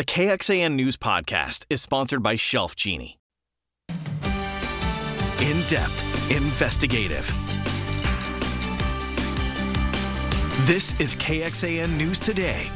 The KXAN News Podcast is sponsored by Shelf Genie. In depth, investigative. This is KXAN News Today.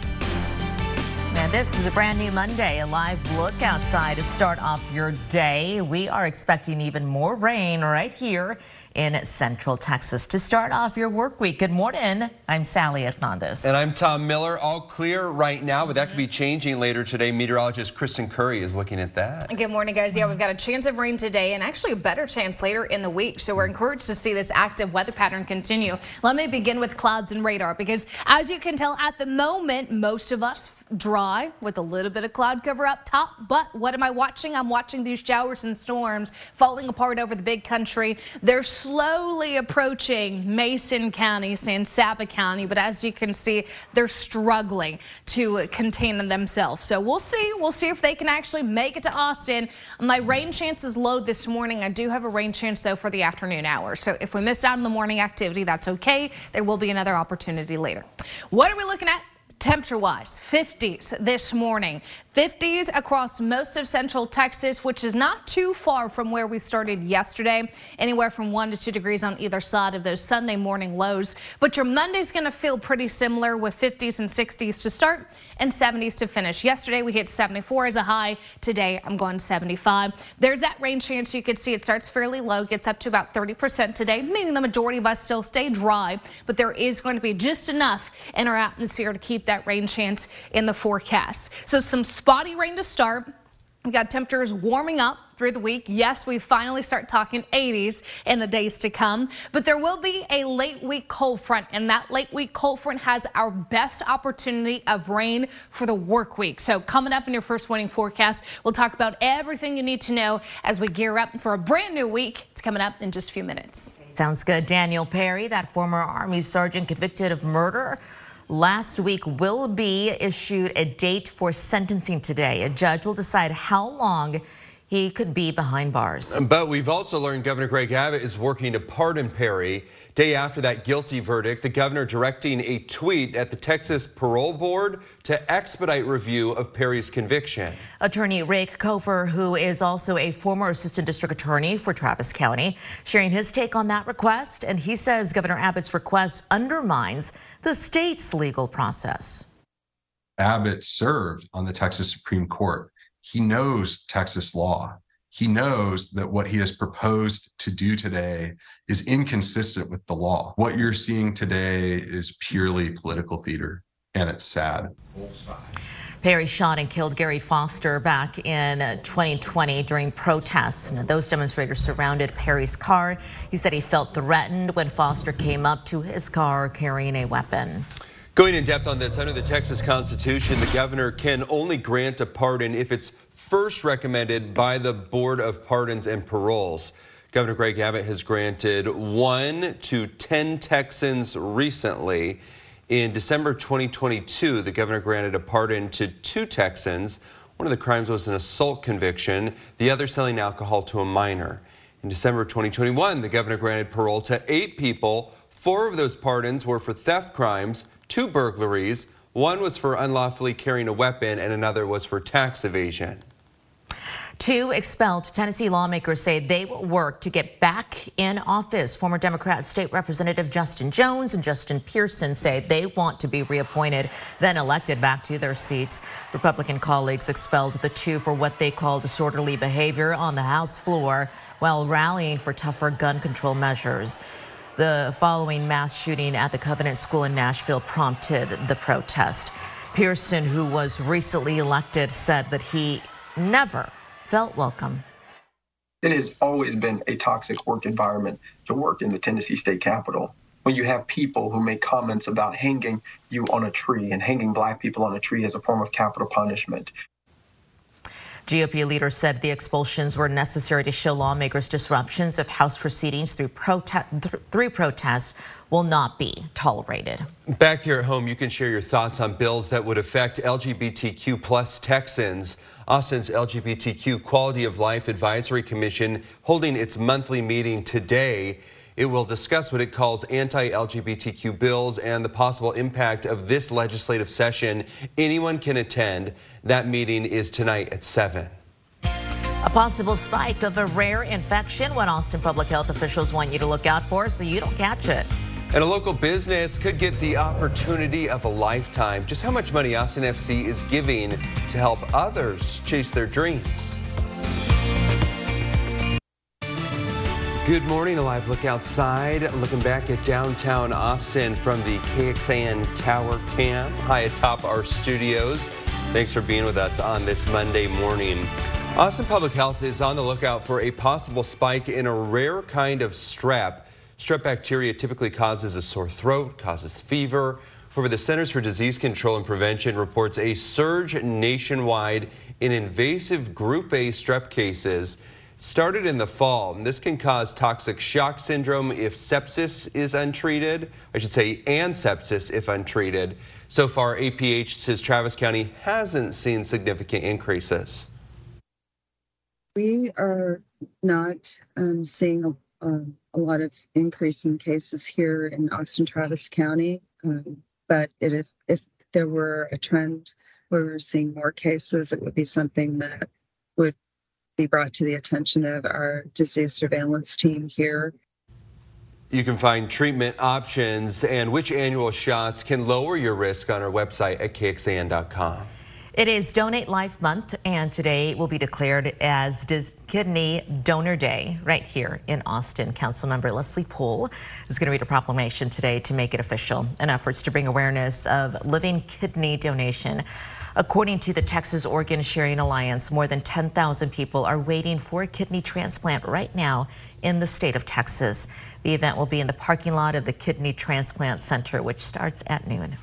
And this is a brand new Monday, a live look outside to start off your day. We are expecting even more rain right here in Central Texas to start off your work week. Good morning. I'm Sally Hernandez. And I'm Tom Miller. All clear right now, but that could be changing later today. Meteorologist Kristen Currie is looking at that. Good morning, guys. Yeah, we've got a chance of rain today and actually a better chance later in the week. So we're encouraged to see this active weather pattern continue. Let me begin with clouds and radar because as you can tell at the moment, most of us dry with a little bit of cloud cover up top. But what am I watching? I'm watching these showers and storms falling apart over the big country. They're slowly approaching Mason County, San Saba County. But as you can see, they're struggling to contain themselves. So we'll see. We'll see if they can actually make it to Austin. My rain chance is low this morning. I do have a rain chance, though, for the afternoon hours. So if we miss out on the morning activity, that's okay. There will be another opportunity later. What are we looking at? Temperature wise, 50s this morning. 50s across most of central Texas, which is not too far from where we started yesterday. Anywhere from one to two degrees on either side of those Sunday morning lows. But your Monday's going to feel pretty similar with 50s and 60s to start and 70s to finish. Yesterday we hit 74 as a high. Today I'm going 75. There's that rain chance you could see it starts fairly low, gets up to about 30% today, meaning the majority of us still stay dry. But there is going to be just enough in our atmosphere to keep that rain chance in the forecast. So some spotty rain to start. We got temperatures warming up through the week. Yes, we finally start talking 80s in the days to come, but there will be a late week cold front, and that late week cold front has our best opportunity of rain for the work week. So coming up in your first warning forecast, we'll talk about everything you need to know as we gear up for a brand new week. It's coming up in just a few minutes. Sounds good. Daniel Perry, that former Army sergeant convicted of murder last week will be issued a date for sentencing today. A judge will decide how long he could be behind bars. But we've also learned Governor Greg Abbott is working to pardon Perry. Day after that guilty verdict, the governor directing a tweet at the Texas Parole Board to expedite review of Perry's conviction. Attorney Rick Cofer, who is also a former assistant district attorney for Travis County, sharing his take on that request. And he says Governor Abbott's request undermines the state's legal process. Abbott served on the Texas Supreme Court. He knows Texas law. He knows that what he has proposed to do today is inconsistent with the law. What you're seeing today is purely political theater, and it's sad. Perry shot and killed Garrett Foster back in uh, 2020 during protests. And those demonstrators surrounded Perry's car. He said he felt threatened when Foster came up to his car carrying a weapon. Going in depth on this, under the Texas Constitution, the governor can only grant a pardon if it's first recommended by the Board of Pardons and Paroles. Governor Greg Abbott has granted one to 10 Texans recently. In December 2022, the governor granted a pardon to two Texans. One of the crimes was an assault conviction, the other selling alcohol to a minor. In December 2021, the governor granted parole to eight people. Four of those pardons were for theft crimes, two burglaries, one was for unlawfully carrying a weapon, and another was for tax evasion. Two expelled Tennessee lawmakers say they will work to get back in office. Former Democrat State Representative Justin Jones and Justin Pearson say they want to be reappointed, then elected back to their seats. Republican colleagues expelled the two for what they call disorderly behavior on the House floor while rallying for tougher gun control measures. The following mass shooting at the Covenant School in Nashville prompted the protest. Pearson, who was recently elected, said that he never felt welcome. It has always been a toxic work environment to work in the Tennessee state capitol. When you have people who make comments about hanging you on a tree and hanging black people on a tree as a form of capital punishment. GOP leaders said the expulsions were necessary to show lawmakers disruptions of House proceedings through, prote through protests will not be tolerated. Back here at home, you can share your thoughts on bills that would affect LGBTQ plus Texans. Austin's LGBTQ Quality of Life Advisory Commission holding its monthly meeting today. It will discuss what it calls anti LGBTQ bills and the possible impact of this legislative session. Anyone can attend. That meeting is tonight at 7. A possible spike of a rare infection, what Austin public health officials want you to look out for so you don't catch it. And a local business could get the opportunity of a lifetime. Just how much money Austin FC is giving to help others chase their dreams. Good morning, a live look outside. Looking back at downtown Austin from the KXAN Tower Cam high atop our studios. Thanks for being with us on this Monday morning. Austin Public Health is on the lookout for a possible spike in a rare kind of strep. Strep bacteria typically causes a sore throat, causes fever. However, the Centers for Disease Control and Prevention reports a surge nationwide in invasive group A strep cases started in the fall. And this can cause toxic shock syndrome if sepsis is untreated. I should say, and sepsis if untreated. So far, APH says Travis County hasn't seen significant increases. We are not um, seeing a, a, a, lot of increase in cases here in Austin Travis County. Um, but if, if there were a trend where we're seeing more cases, it would be something that would be brought to the attention of our disease surveillance team here. You can find treatment options and which annual shots can lower your risk on our website at kxan.com. It is Donate Life Month, and today will be declared as Kidney Donor Day right here in Austin. Councilmember Leslie Pool is going to read a proclamation today to make it official in efforts to bring awareness of living kidney donation. According to the Texas Organ Sharing Alliance, more than 10,000 people are waiting for a kidney transplant right now in the state of Texas. The event will be in the parking lot of the Kidney Transplant Center, which starts at noon.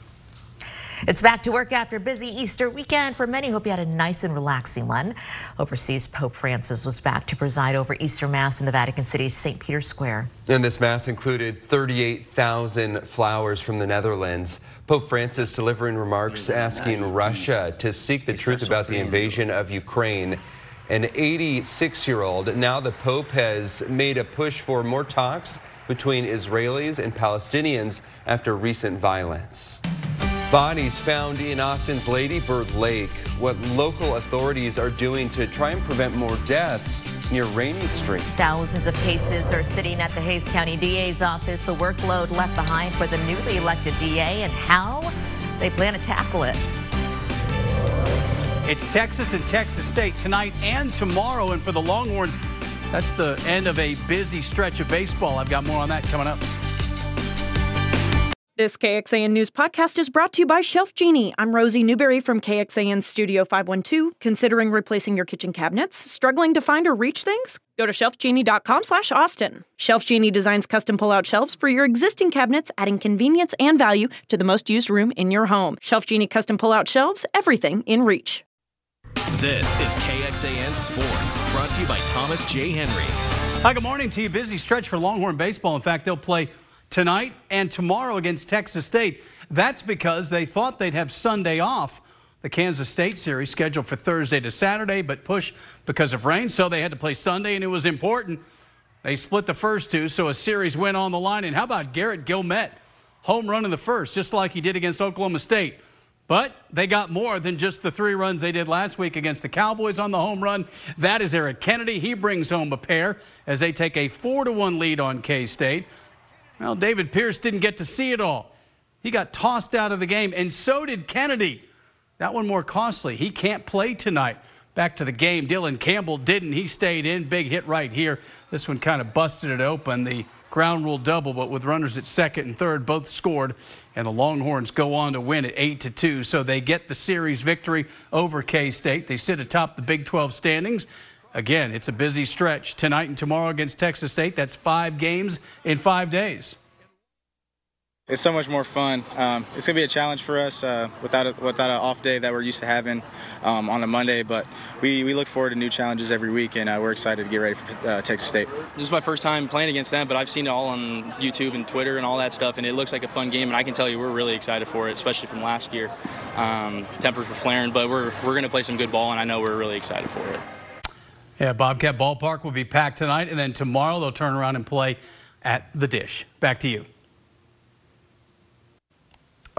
It's back to work after a busy Easter weekend for many. Hope you had a nice and relaxing one. Overseas, Pope Francis was back to preside over Easter Mass in the Vatican City's St. Peter's Square. And this Mass included 38,000 flowers from the Netherlands. Pope Francis delivering remarks asking Russia to seek the truth about the invasion of Ukraine. An 86-year-old, now the Pope has made a push for more talks between Israelis and Palestinians after recent violence. Bodies found in Austin's Lady Bird Lake. What local authorities are doing to try and prevent more deaths near Rainey Street. Thousands of cases are sitting at the Hays County DA's office. The workload left behind for the newly elected DA and how they plan to tackle it. It's Texas and Texas State tonight and tomorrow. And for the Longhorns, that's the end of a busy stretch of baseball. I've got more on that coming up. This KXAN News podcast is brought to you by Shelf Genie. I'm Rosie Newberry from KXAN Studio 512. Considering replacing your kitchen cabinets? Struggling to find or reach things? Go to shelfgenie.com slash Austin. Shelf Genie designs custom pull-out shelves for your existing cabinets, adding convenience and value to the most used room in your home. Shelf Genie custom pull-out shelves, everything in reach. This is KXAN Sports, brought to you by Thomas J. Henry. Hi, good morning to you. Busy stretch for Longhorn baseball. In fact, they'll play tonight and tomorrow against Texas State. That's because they thought they'd have Sunday off. The Kansas State series scheduled for Thursday to Saturday, but pushed because of rain, so they had to play Sunday, and it was important. They split the first two, so a series went on the line. And how about Garrett Guillemette? Home run in the first, just like he did against Oklahoma State. But they got more than just the three runs they did last week against the Cowboys on the home run. That is Eric Kennedy. He brings home a pair as they take a 4 to 1 lead on K State. Well, David Pierce didn't get to see it all. He got tossed out of the game, and so did Kennedy. That one more costly. He can't play tonight. Back to the game. Dylan Campbell didn't. He stayed in. Big hit right here. This one kind of busted it open. The ground rule double, but with runners at second and third, both scored, and the Longhorns go on to win at 8 to 2. So they get the series victory over K State. They sit atop the Big 12 standings. Again, it's a busy stretch tonight and tomorrow against Texas State. That's five games in five days. It's so much more fun. Um, it's going to be a challenge for us uh, without a, without an off day that we're used to having um, on a Monday, but we, we look forward to new challenges every week, and uh, we're excited to get ready for uh, Texas State. This is my first time playing against them, but I've seen it all on YouTube and Twitter and all that stuff, and it looks like a fun game, and I can tell you we're really excited for it, especially from last year. Um, tempers were flaring, but we're, we're going to play some good ball, and I know we're really excited for it. Yeah, Bobcat Ballpark will be packed tonight, and then tomorrow they'll turn around and play at the Disch. Back to you.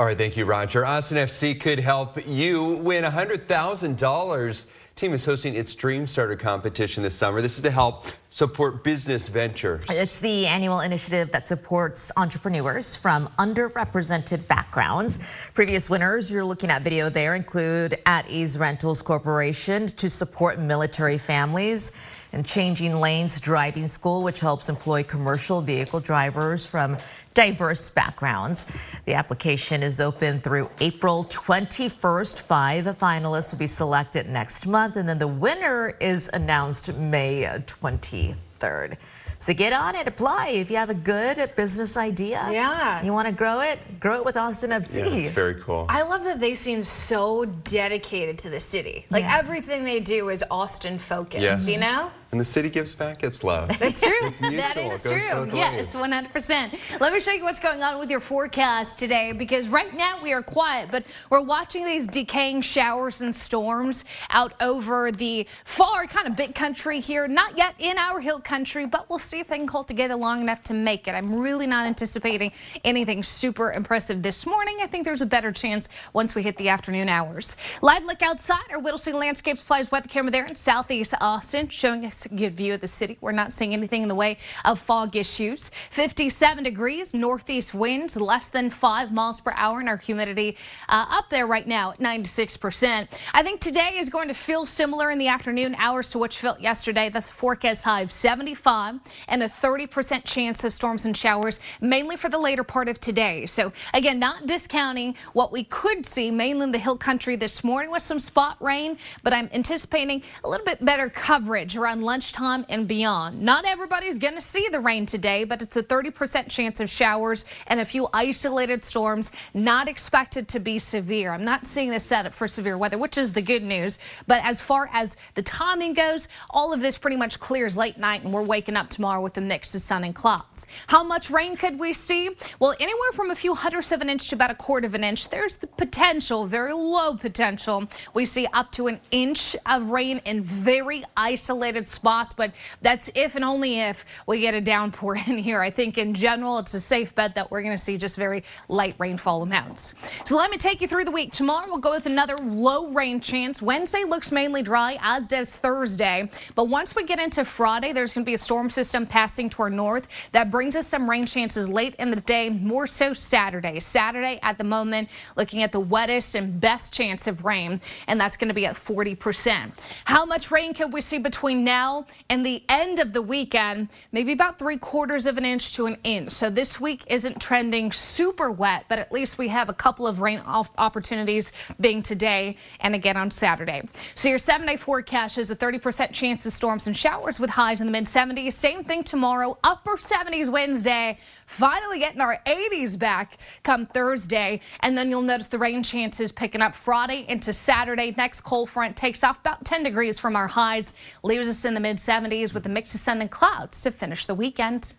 All right, thank you, Roger. Austin FC could help you win $100,000. Team is hosting its Dream Starter competition this summer. This is to help support business ventures. It's the annual initiative that supports entrepreneurs from underrepresented backgrounds. Previous winners you're looking at video there include At Ease Rentals Corporation to support military families and Changing Lanes Driving School, which helps employ commercial vehicle drivers from diverse backgrounds. The application is open through April 21st. Five finalists will be selected next month, and then the winner is announced May 23rd. So get on it, apply if you have a good business idea. Yeah. You want to grow it, grow it with Austin FC. Yeah, it's very cool. I love that they seem so dedicated to the city. Like Yeah. everything they do is Austin focused, Yes. you know? And the city gives back its love. That's true. It's mutual. That is true. Yes, 100%. Let me show you what's going on with your forecast today because right now we are quiet, but we're watching these decaying showers and storms out over the far kind of big country here. Not yet in our hill country, but we'll see if they can hold together long enough to make it. I'm really not anticipating anything super impressive this morning. I think there's a better chance once we hit the afternoon hours. Live look outside our Whittlesey Landscape Supplies weather camera there in southeast Austin, showing us good view of the city. We're not seeing anything in the way of fog issues. 57 degrees, northeast winds, less than five miles per hour, and our humidity uh, up there right now at 96%. I think today is going to feel similar in the afternoon hours to what you felt yesterday. That's forecast high of 75 and a 30% chance of storms and showers, mainly for the later part of today. So again, not discounting what we could see mainly in the hill country this morning with some spot rain, but I'm anticipating a little bit better coverage around lunchtime and beyond. Not everybody's going to see the rain today, but it's a 30% chance of showers and a few isolated storms, not expected to be severe. I'm not seeing this setup for severe weather, which is the good news. But as far as the timing goes, all of this pretty much clears late night, and we're waking up tomorrow with a mix of sun and clouds. How much rain could we see? Well, anywhere from a few hundredths of an inch to about a quarter of an inch. There's the potential, very low potential. We see up to an inch of rain in very isolated spots, but that's if and only if we get a downpour in here. I think in general, it's a safe bet that we're going to see just very light rainfall amounts. So let me take you through the week. Tomorrow we'll go with another low rain chance. Wednesday looks mainly dry, as does Thursday. But once we get into Friday, there's going to be a storm system passing to our north that brings us some rain chances late in the day, more so Saturday. Saturday at the moment, looking at the wettest and best chance of rain, and that's going to be at 40%. How much rain could we see between now and the end of the weekend? Maybe about three quarters of an inch to an inch. So this week isn't trending super wet, but at least we have a couple of rain opportunities being today and again on Saturday. So your seven day forecast is a 30% chance of storms and showers with highs in the mid 70s. Same thing tomorrow, upper 70s Wednesday. Finally getting our 80s back come Thursday. And then you'll notice the rain chances picking up Friday into Saturday. Next cold front takes off about 10 degrees from our highs, leaves us in the mid 70s with a mix of sun and clouds to finish the weekend.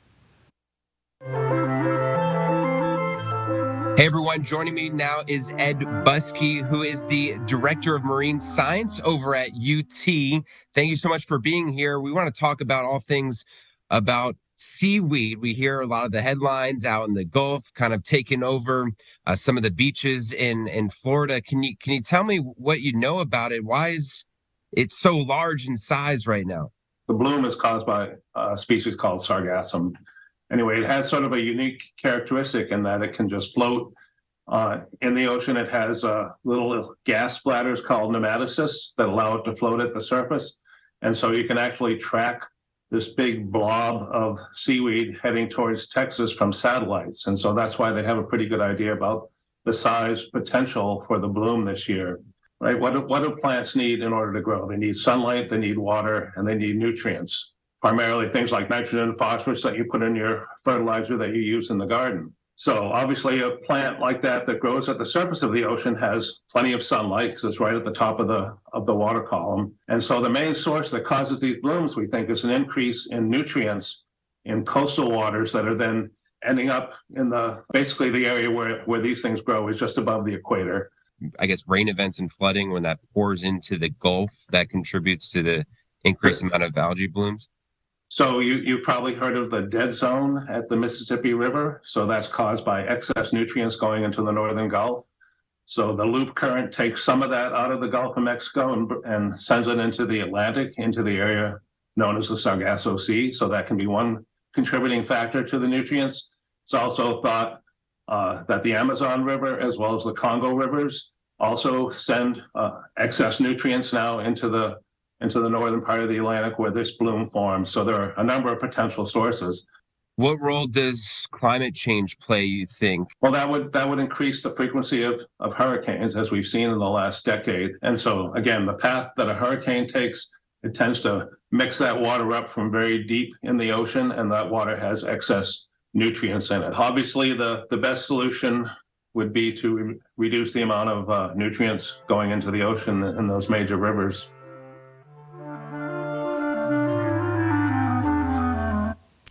Hey everyone, joining me now is Ed Buskey, who is the Director of Marine Science over at UT. Thank you so much for being here. We want to talk about all things about seaweed. We hear a lot of the headlines out in the Gulf, kind of taking over uh, some of the beaches in in Florida. Can you can you tell me what you know about it? Why is it so large in size right now? The bloom is caused by a species called sargassum. Anyway, it has sort of a unique characteristic in that it can just float uh, in the ocean. It has uh, little gas bladders called pneumatocysts that allow it to float at the surface. And so you can actually track this big blob of seaweed heading towards Texas from satellites. And so that's why they have a pretty good idea about the size potential for the bloom this year. Right? What do, what do plants need in order to grow? They need sunlight, they need water, and they need nutrients primarily things like nitrogen and phosphorus that you put in your fertilizer that you use in the garden. So obviously a plant like that that grows at the surface of the ocean has plenty of sunlight because it's right at the top of the of the water column. And so the main source that causes these blooms, we think, is an increase in nutrients in coastal waters that are then ending up in the basically the area where, where these things grow is just above the equator. I guess rain events and flooding when that pours into the Gulf that contributes to the increased amount of algae blooms. So you, you've probably heard of the dead zone at the Mississippi River. So that's caused by excess nutrients going into the northern Gulf. So the loop current takes some of that out of the Gulf of Mexico and, and sends it into the Atlantic, into the area known as the Sargasso Sea. So that can be one contributing factor to the nutrients. It's also thought uh, that the Amazon River, as well as the Congo rivers, also send uh, excess nutrients now into the into the northern part of the Atlantic where this bloom forms. So there are a number of potential sources. What role does climate change play, you think? Well, that would that would increase the frequency of, of hurricanes as we've seen in the last decade. And so again, the path that a hurricane takes, it tends to mix that water up from very deep in the ocean, and that water has excess nutrients in it. Obviously, the, the best solution would be to re- reduce the amount of uh, nutrients going into the ocean in those major rivers.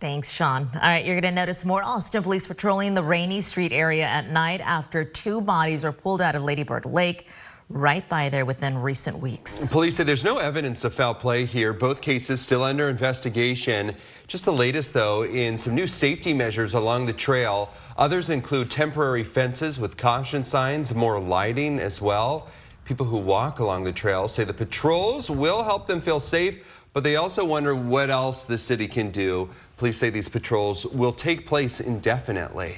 Thanks, Sean. All right, you're going to notice more Austin police patrolling the Rainey Street area at night after two bodies were pulled out of Lady Bird Lake right by there within recent weeks. Police say there's no evidence of foul play here. Both cases still under investigation. Just the latest, though, in some new safety measures along the trail. Others include temporary fences with caution signs, more lighting as well. People who walk along the trail say the patrols will help them feel safe, but they also wonder what else the city can do. Police say these patrols will take place indefinitely.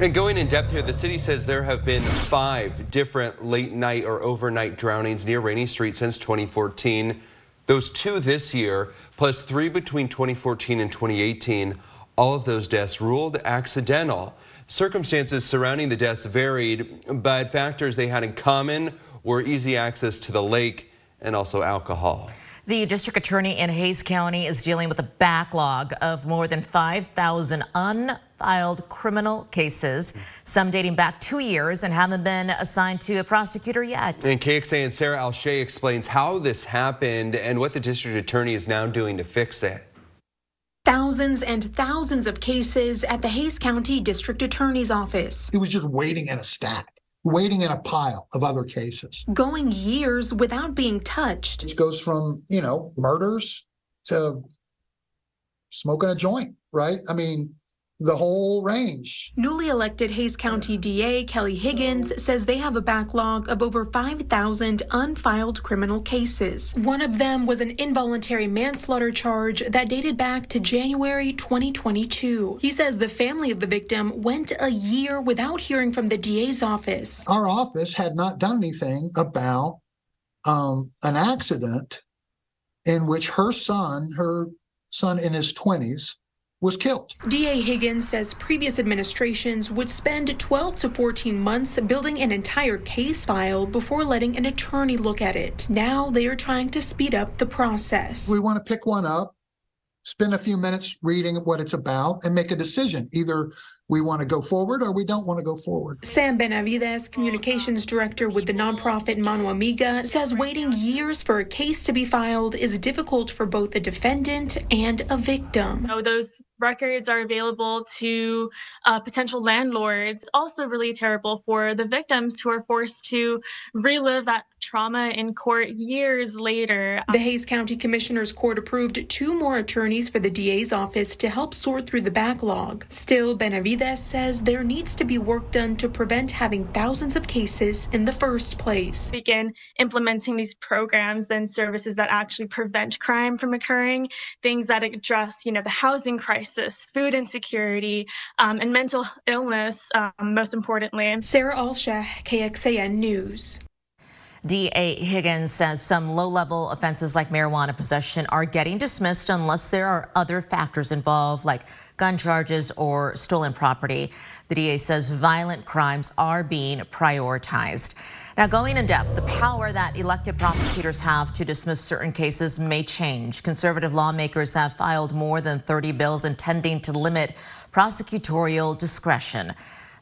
And going in depth here, the city says there have been five different late night or overnight drownings near Rainey Street since 2014. Those two this year, plus three between 2014 and 2018. All of those deaths ruled accidental. Circumstances surrounding the deaths varied, but factors they had in common were easy access to the lake and also alcohol. The district attorney in Hays County is dealing with a backlog of more than 5,000 unfiled criminal cases, some dating back two years and haven't been assigned to a prosecutor yet. And KXAN Sarah Alshay explains how this happened and what the district attorney is now doing to fix it. Thousands and thousands of cases at the Hays County District Attorney's Office. It was just waiting in a stack waiting in a pile of other cases. Going years without being touched. It goes from, you know, murders to smoking a joint, right? I mean, the whole range. Newly elected Hays County DA Kelly Higgins says they have a backlog of over 5,000 unfiled criminal cases. One of them was an involuntary manslaughter charge that dated back to January 2022. He says the family of the victim went a year without hearing from the DA's office. Our office had not done anything about um, an accident in which her son, her son in his 20s, was killed. DA Higgins says previous administrations would spend 12 to 14 months building an entire case file before letting an attorney look at it. Now they are trying to speed up the process. We want to pick one up, spend a few minutes reading what it's about, and make a decision. Either we want to go forward or we don't want to go forward. Sam Benavides, communications director with the nonprofit Mano Amiga, says waiting years for a case to be filed is difficult for both the defendant and a victim. Oh, those records are available to uh, potential landlords. It's Also, really terrible for the victims who are forced to relive that trauma in court years later. The Hays County Commissioner's Court approved two more attorneys for the DA's office to help sort through the backlog. Still, Benavides says there needs to be work done to prevent having thousands of cases in the first place. Begin implementing these programs, and services that actually prevent crime from occurring, things that address, you know, the housing crisis, food insecurity, um, and mental illness, um, most importantly. Sarah Alshah, KXAN News. DA Higgins says some low level offenses like marijuana possession are getting dismissed unless there are other factors involved, like gun charges or stolen property. The DA says violent crimes are being prioritized. Now, going in depth, the power that elected prosecutors have to dismiss certain cases may change. Conservative lawmakers have filed more than 30 bills intending to limit prosecutorial discretion.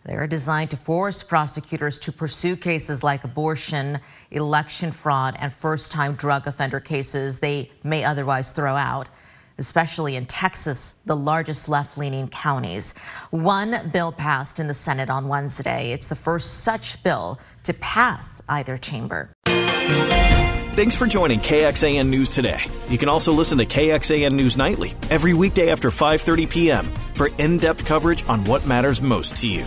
They're designed to force prosecutors to pursue cases like abortion, election fraud, and first time drug offender cases they may otherwise throw out, especially in Texas, the largest left leaning counties. One bill passed in the Senate on Wednesday. It's the first such bill to pass either chamber. Thanks for joining KXAN News today. You can also listen to KXAN News Nightly every weekday after 5:30 p.m. for in-depth coverage on what matters most to you.